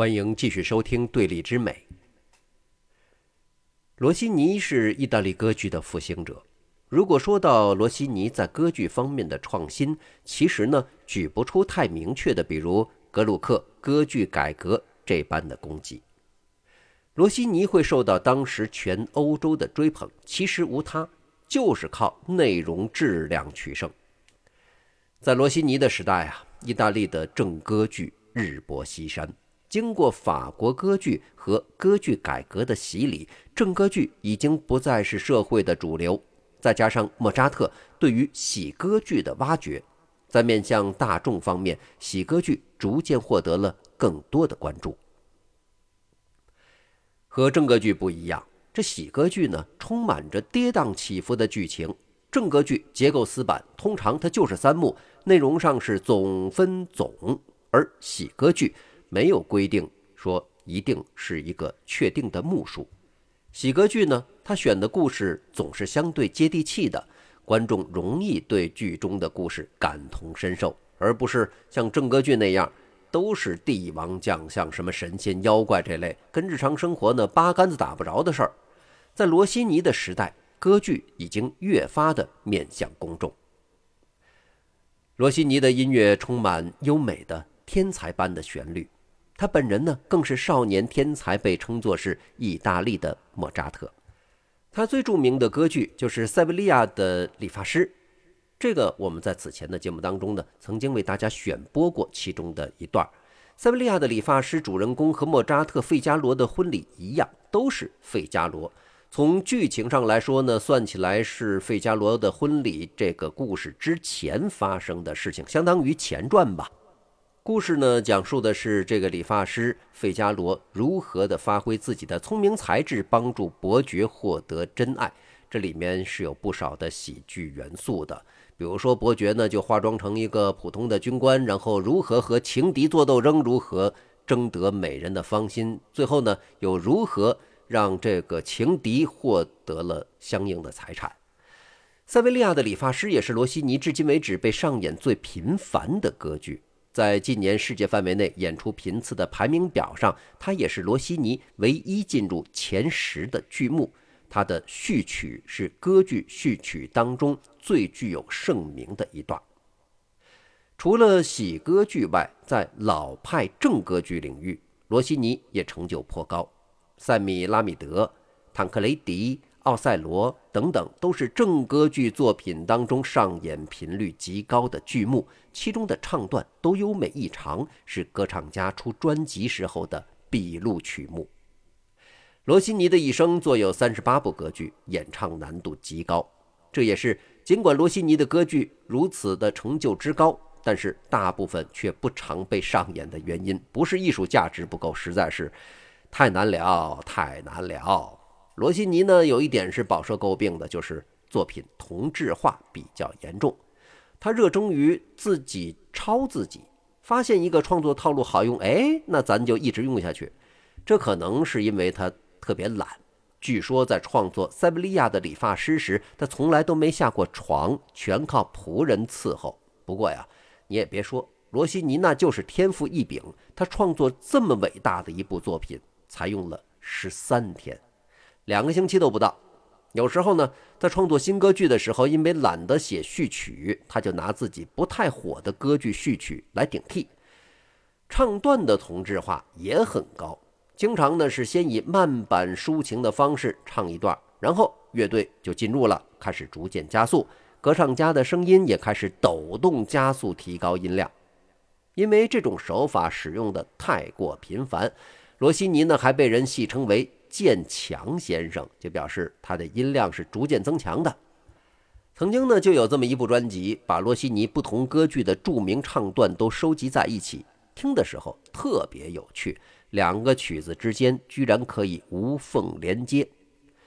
欢迎继续收听《对立之美》。罗西尼是意大利歌剧的复兴者。如果说到罗西尼在歌剧方面的创新，其实呢举不出太明确的，比如格鲁克歌剧改革这般的功绩。罗西尼会受到当时全欧洲的追捧，其实无他，就是靠内容质量取胜。在罗西尼的时代啊，意大利的正歌剧日薄西山。经过法国歌剧和歌剧改革的洗礼，正歌剧已经不再是社会的主流。再加上莫扎特对于喜歌剧的挖掘，在面向大众方面，喜歌剧逐渐获得了更多的关注。和正歌剧不一样，这喜歌剧呢，充满着跌宕起伏的剧情。正歌剧结构死板，通常它就是三幕，内容上是总分总，而喜歌剧。没有规定说一定是一个确定的幕数。喜歌剧呢，他选的故事总是相对接地气的，观众容易对剧中的故事感同身受，而不是像正歌剧那样都是帝王将相、什么神仙妖怪这类跟日常生活呢八竿子打不着的事儿。在罗西尼的时代，歌剧已经越发的面向公众。罗西尼的音乐充满优美的天才般的旋律。他本人呢，更是少年天才，被称作是意大利的莫扎特。他最著名的歌剧就是《塞维利亚的理发师》，这个我们在此前的节目当中呢，曾经为大家选播过其中的一段。塞维利亚的理发师主人公和莫扎特费加罗的婚礼一样，都是费加罗。从剧情上来说呢，算起来是费加罗的婚礼这个故事之前发生的事情，相当于前传吧。故事呢，讲述的是这个理发师费加罗如何的发挥自己的聪明才智，帮助伯爵获得真爱。这里面是有不少的喜剧元素的，比如说伯爵呢就化妆成一个普通的军官，然后如何和情敌做斗争，如何争得美人的芳心，最后呢又如何让这个情敌获得了相应的财产。塞维利亚的理发师也是罗西尼至今为止被上演最频繁的歌剧。在近年世界范围内演出频次的排名表上，它也是罗西尼唯一进入前十的剧目。它的序曲是歌剧序曲当中最具有盛名的一段。除了喜歌剧外，在老派正歌剧领域，罗西尼也成就颇高。塞米拉米德、坦克雷迪。奥赛罗等等都是正歌剧作品当中上演频率极高的剧目，其中的唱段都优美异常，是歌唱家出专辑时候的必录曲目。罗西尼的一生作有三十八部歌剧，演唱难度极高，这也是尽管罗西尼的歌剧如此的成就之高，但是大部分却不常被上演的原因，不是艺术价值不够，实在是太难了，太难了。罗西尼呢，有一点是饱受诟病的，就是作品同质化比较严重。他热衷于自己抄自己，发现一个创作套路好用，哎，那咱就一直用下去。这可能是因为他特别懒。据说在创作《塞维利亚的理发师》时，他从来都没下过床，全靠仆人伺候。不过呀，你也别说，罗西尼那就是天赋异禀。他创作这么伟大的一部作品，才用了十三天。两个星期都不到，有时候呢，在创作新歌剧的时候，因为懒得写序曲，他就拿自己不太火的歌剧序曲来顶替。唱段的同质化也很高，经常呢是先以慢板抒情的方式唱一段，然后乐队就进入了，开始逐渐加速，歌唱家的声音也开始抖动加速，提高音量。因为这种手法使用的太过频繁，罗西尼呢还被人戏称为。渐强先生就表示他的音量是逐渐增强的。曾经呢，就有这么一部专辑，把罗西尼不同歌剧的著名唱段都收集在一起，听的时候特别有趣。两个曲子之间居然可以无缝连接。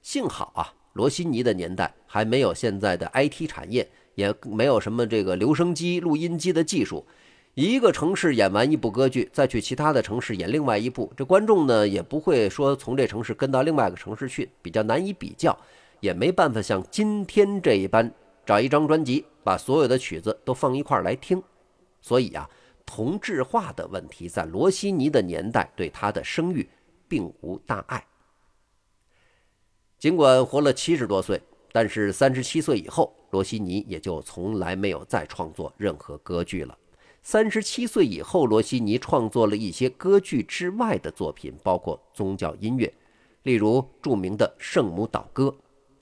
幸好啊，罗西尼的年代还没有现在的 IT 产业，也没有什么这个留声机、录音机的技术。一个城市演完一部歌剧，再去其他的城市演另外一部，这观众呢也不会说从这城市跟到另外一个城市去，比较难以比较，也没办法像今天这一般找一张专辑，把所有的曲子都放一块来听。所以啊，同质化的问题，在罗西尼的年代对他的声誉并无大碍。尽管活了七十多岁，但是三十七岁以后，罗西尼也就从来没有再创作任何歌剧了。三十七岁以后，罗西尼创作了一些歌剧之外的作品，包括宗教音乐，例如著名的《圣母岛歌》，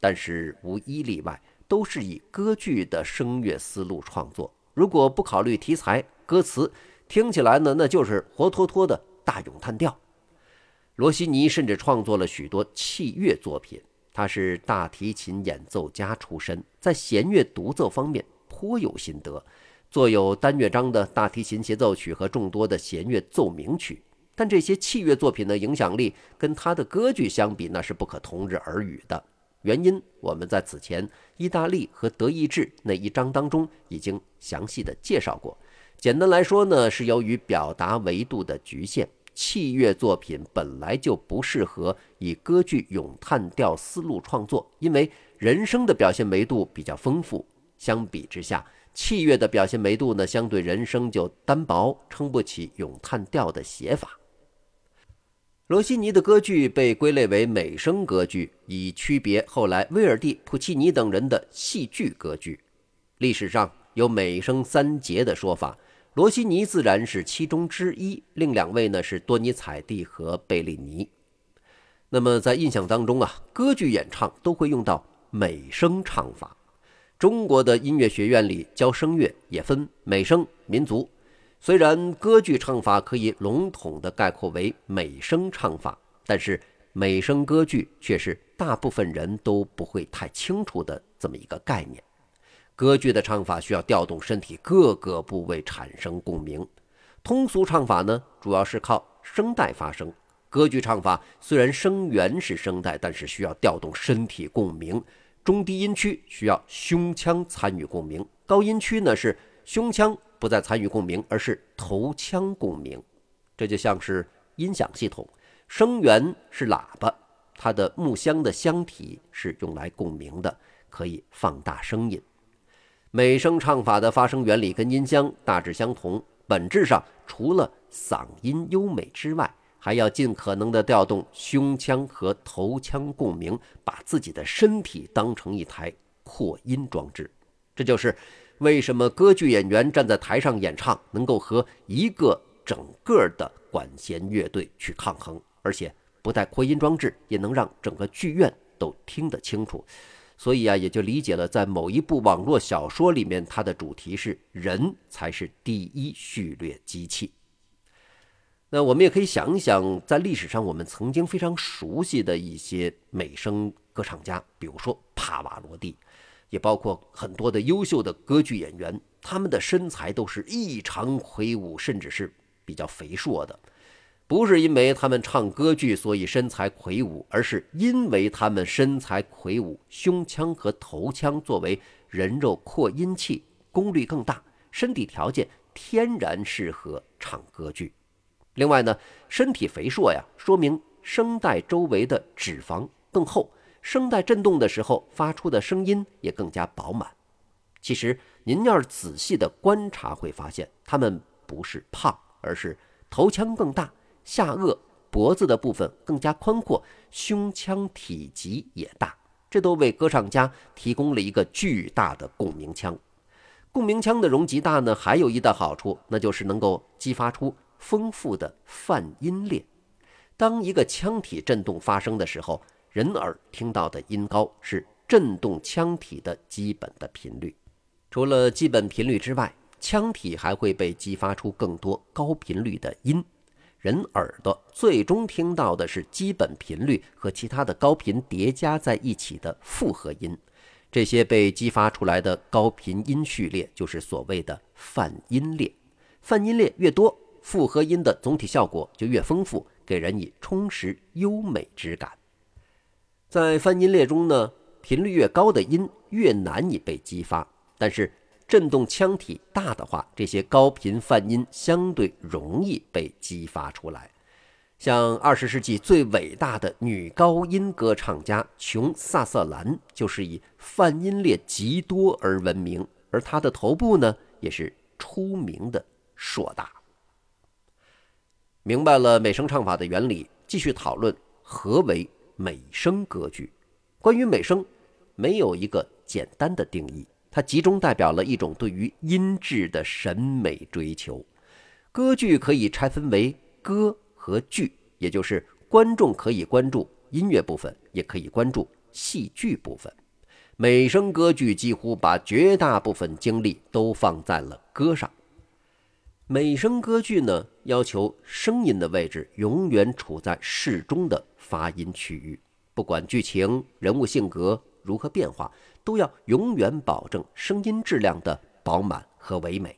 但是无一例外都是以歌剧的声乐思路创作。如果不考虑题材，歌词听起来呢，那就是活脱脱的大咏叹调。罗西尼甚至创作了许多器乐作品，他是大提琴演奏家出身，在弦乐独奏方面颇有心得。作有单乐章的大提琴协奏曲和众多的弦乐奏鸣曲，但这些器乐作品的影响力跟他的歌剧相比，那是不可同日而语的。原因我们在此前意大利和德意志那一章当中已经详细的介绍过。简单来说呢，是由于表达维度的局限，器乐作品本来就不适合以歌剧咏叹调思路创作，因为人声的表现维度比较丰富，相比之下。器乐的表现维度呢，相对人声就单薄，撑不起咏叹调的写法。罗西尼的歌剧被归类为美声歌剧，以区别后来威尔第、普契尼等人的戏剧歌剧。历史上有美声三杰的说法，罗西尼自然是其中之一，另两位呢是多尼采蒂和贝利尼。那么在印象当中啊，歌剧演唱都会用到美声唱法。中国的音乐学院里教声乐也分美声、民族。虽然歌剧唱法可以笼统地概括为美声唱法，但是美声歌剧却是大部分人都不会太清楚的这么一个概念。歌剧的唱法需要调动身体各个部位产生共鸣。通俗唱法呢，主要是靠声带发声。歌剧唱法虽然声源是声带，但是需要调动身体共鸣。中低音区需要胸腔参与共鸣，高音区呢是胸腔不再参与共鸣，而是头腔共鸣。这就像是音响系统，声源是喇叭，它的木箱的箱体是用来共鸣的，可以放大声音。美声唱法的发声原理跟音箱大致相同，本质上除了嗓音优美之外。还要尽可能的调动胸腔和头腔共鸣，把自己的身体当成一台扩音装置。这就是为什么歌剧演员站在台上演唱，能够和一个整个的管弦乐队去抗衡，而且不带扩音装置也能让整个剧院都听得清楚。所以啊，也就理解了，在某一部网络小说里面，它的主题是人才是第一序列机器。那我们也可以想一想，在历史上我们曾经非常熟悉的一些美声歌唱家，比如说帕瓦罗蒂，也包括很多的优秀的歌剧演员，他们的身材都是异常魁梧，甚至是比较肥硕的。不是因为他们唱歌剧所以身材魁梧，而是因为他们身材魁梧，胸腔和头腔作为人肉扩音器，功率更大，身体条件天然适合唱歌剧。另外呢，身体肥硕呀，说明声带周围的脂肪更厚，声带震动的时候发出的声音也更加饱满。其实您要是仔细的观察，会发现他们不是胖，而是头腔更大，下颚、脖子的部分更加宽阔，胸腔体积也大，这都为歌唱家提供了一个巨大的共鸣腔。共鸣腔的容积大呢，还有一大好处，那就是能够激发出。丰富的泛音列，当一个腔体振动发生的时候，人耳听到的音高是振动腔体的基本的频率。除了基本频率之外，腔体还会被激发出更多高频率的音。人耳朵最终听到的是基本频率和其他的高频叠加在一起的复合音。这些被激发出来的高频音序列就是所谓的泛音列。泛音列越多。复合音的总体效果就越丰富，给人以充实优美之感。在泛音列中呢，频率越高的音越难以被激发，但是振动腔体大的话，这些高频泛音相对容易被激发出来。像二十世纪最伟大的女高音歌唱家琼·萨瑟兰，就是以泛音列极多而闻名，而她的头部呢，也是出名的。硕大。明白了美声唱法的原理，继续讨论何为美声歌剧。关于美声，没有一个简单的定义，它集中代表了一种对于音质的审美追求。歌剧可以拆分为歌和剧，也就是观众可以关注音乐部分，也可以关注戏剧部分。美声歌剧几乎把绝大部分精力都放在了歌上。美声歌剧呢，要求声音的位置永远处在适中的发音区域，不管剧情、人物性格如何变化，都要永远保证声音质量的饱满和唯美。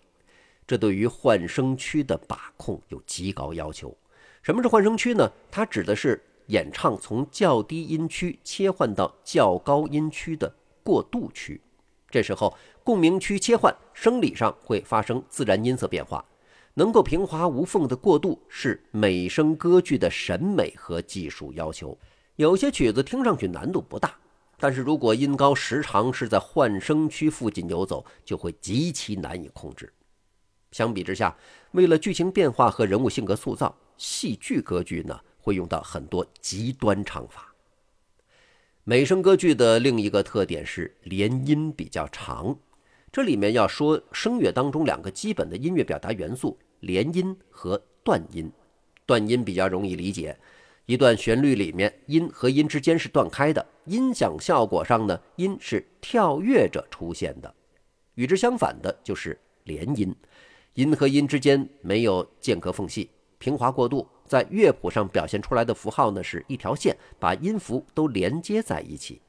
这对于换声区的把控有极高要求。什么是换声区呢？它指的是演唱从较低音区切换到较高音区的过渡区。这时候，共鸣区切换，生理上会发生自然音色变化。能够平滑无缝的过渡是美声歌剧的审美和技术要求。有些曲子听上去难度不大，但是如果音高时常是在换声区附近游走，就会极其难以控制。相比之下，为了剧情变化和人物性格塑造，戏剧歌剧呢会用到很多极端唱法。美声歌剧的另一个特点是连音比较长。这里面要说声乐当中两个基本的音乐表达元素：连音和断音。断音比较容易理解，一段旋律里面音和音之间是断开的，音响效果上呢，音是跳跃着出现的。与之相反的就是连音，音和音之间没有间隔缝隙，平滑过渡，在乐谱上表现出来的符号呢是一条线，把音符都连接在一起。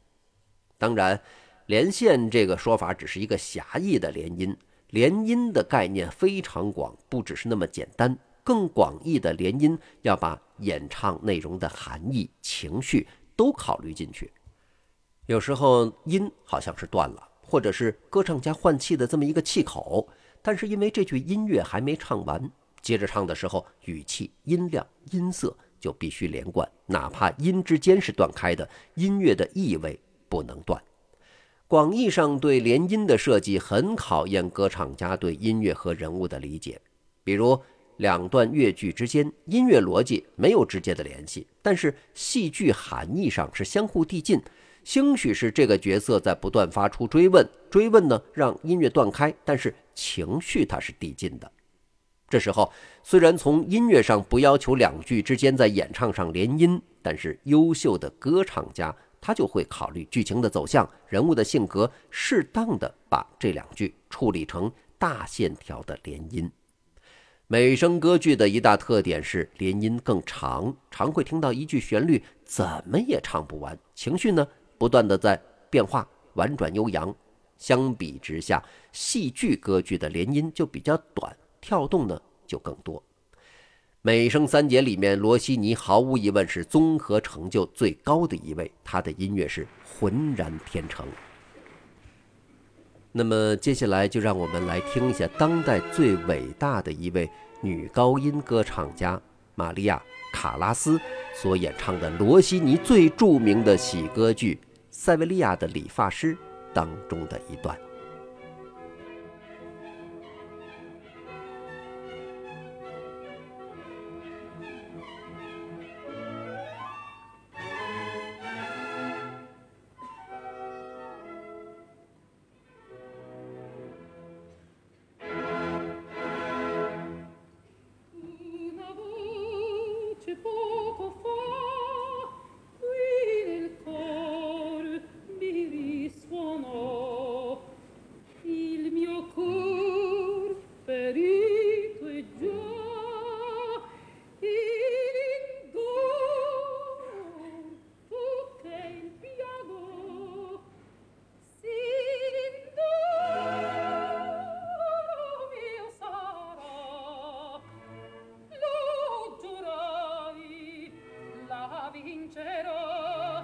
当然。连线这个说法只是一个狭义的连音，连音的概念非常广，不只是那么简单。更广义的连音要把演唱内容的含义、情绪都考虑进去。有时候音好像是断了，或者是歌唱家换气的这么一个气口，但是因为这句音乐还没唱完，接着唱的时候语气、音量、音色就必须连贯，哪怕音之间是断开的，音乐的意味不能断。广义上对联音的设计很考验歌唱家对音乐和人物的理解。比如两段乐句之间音乐逻辑没有直接的联系，但是戏剧含义上是相互递进。兴许是这个角色在不断发出追问，追问呢让音乐断开，但是情绪它是递进的。这时候虽然从音乐上不要求两句之间在演唱上联音，但是优秀的歌唱家。他就会考虑剧情的走向、人物的性格，适当的把这两句处理成大线条的连音。美声歌剧的一大特点是连音更长，常会听到一句旋律怎么也唱不完，情绪呢不断的在变化，婉转悠扬。相比之下，戏剧歌剧的连音就比较短，跳动呢就更多。美声三杰里面，罗西尼毫无疑问是综合成就最高的一位，他的音乐是浑然天成。那么接下来就让我们来听一下当代最伟大的一位女高音歌唱家玛利亚·卡拉斯所演唱的罗西尼最著名的喜歌剧《塞维利亚的理发师》当中的一段。vincerò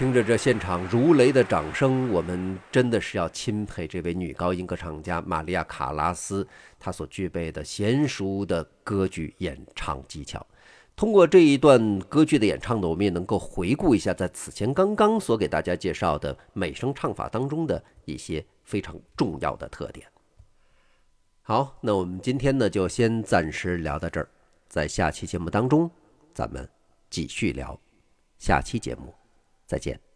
听着这现场如雷的掌声，我们真的是要钦佩这位女高音歌唱家玛利亚·卡拉斯，她所具备的娴熟的歌剧演唱技巧。通过这一段歌剧的演唱呢，我们也能够回顾一下在此前刚刚所给大家介绍的美声唱法当中的一些非常重要的特点。好，那我们今天呢就先暂时聊到这儿，在下期节目当中咱们继续聊。下期节目。再见。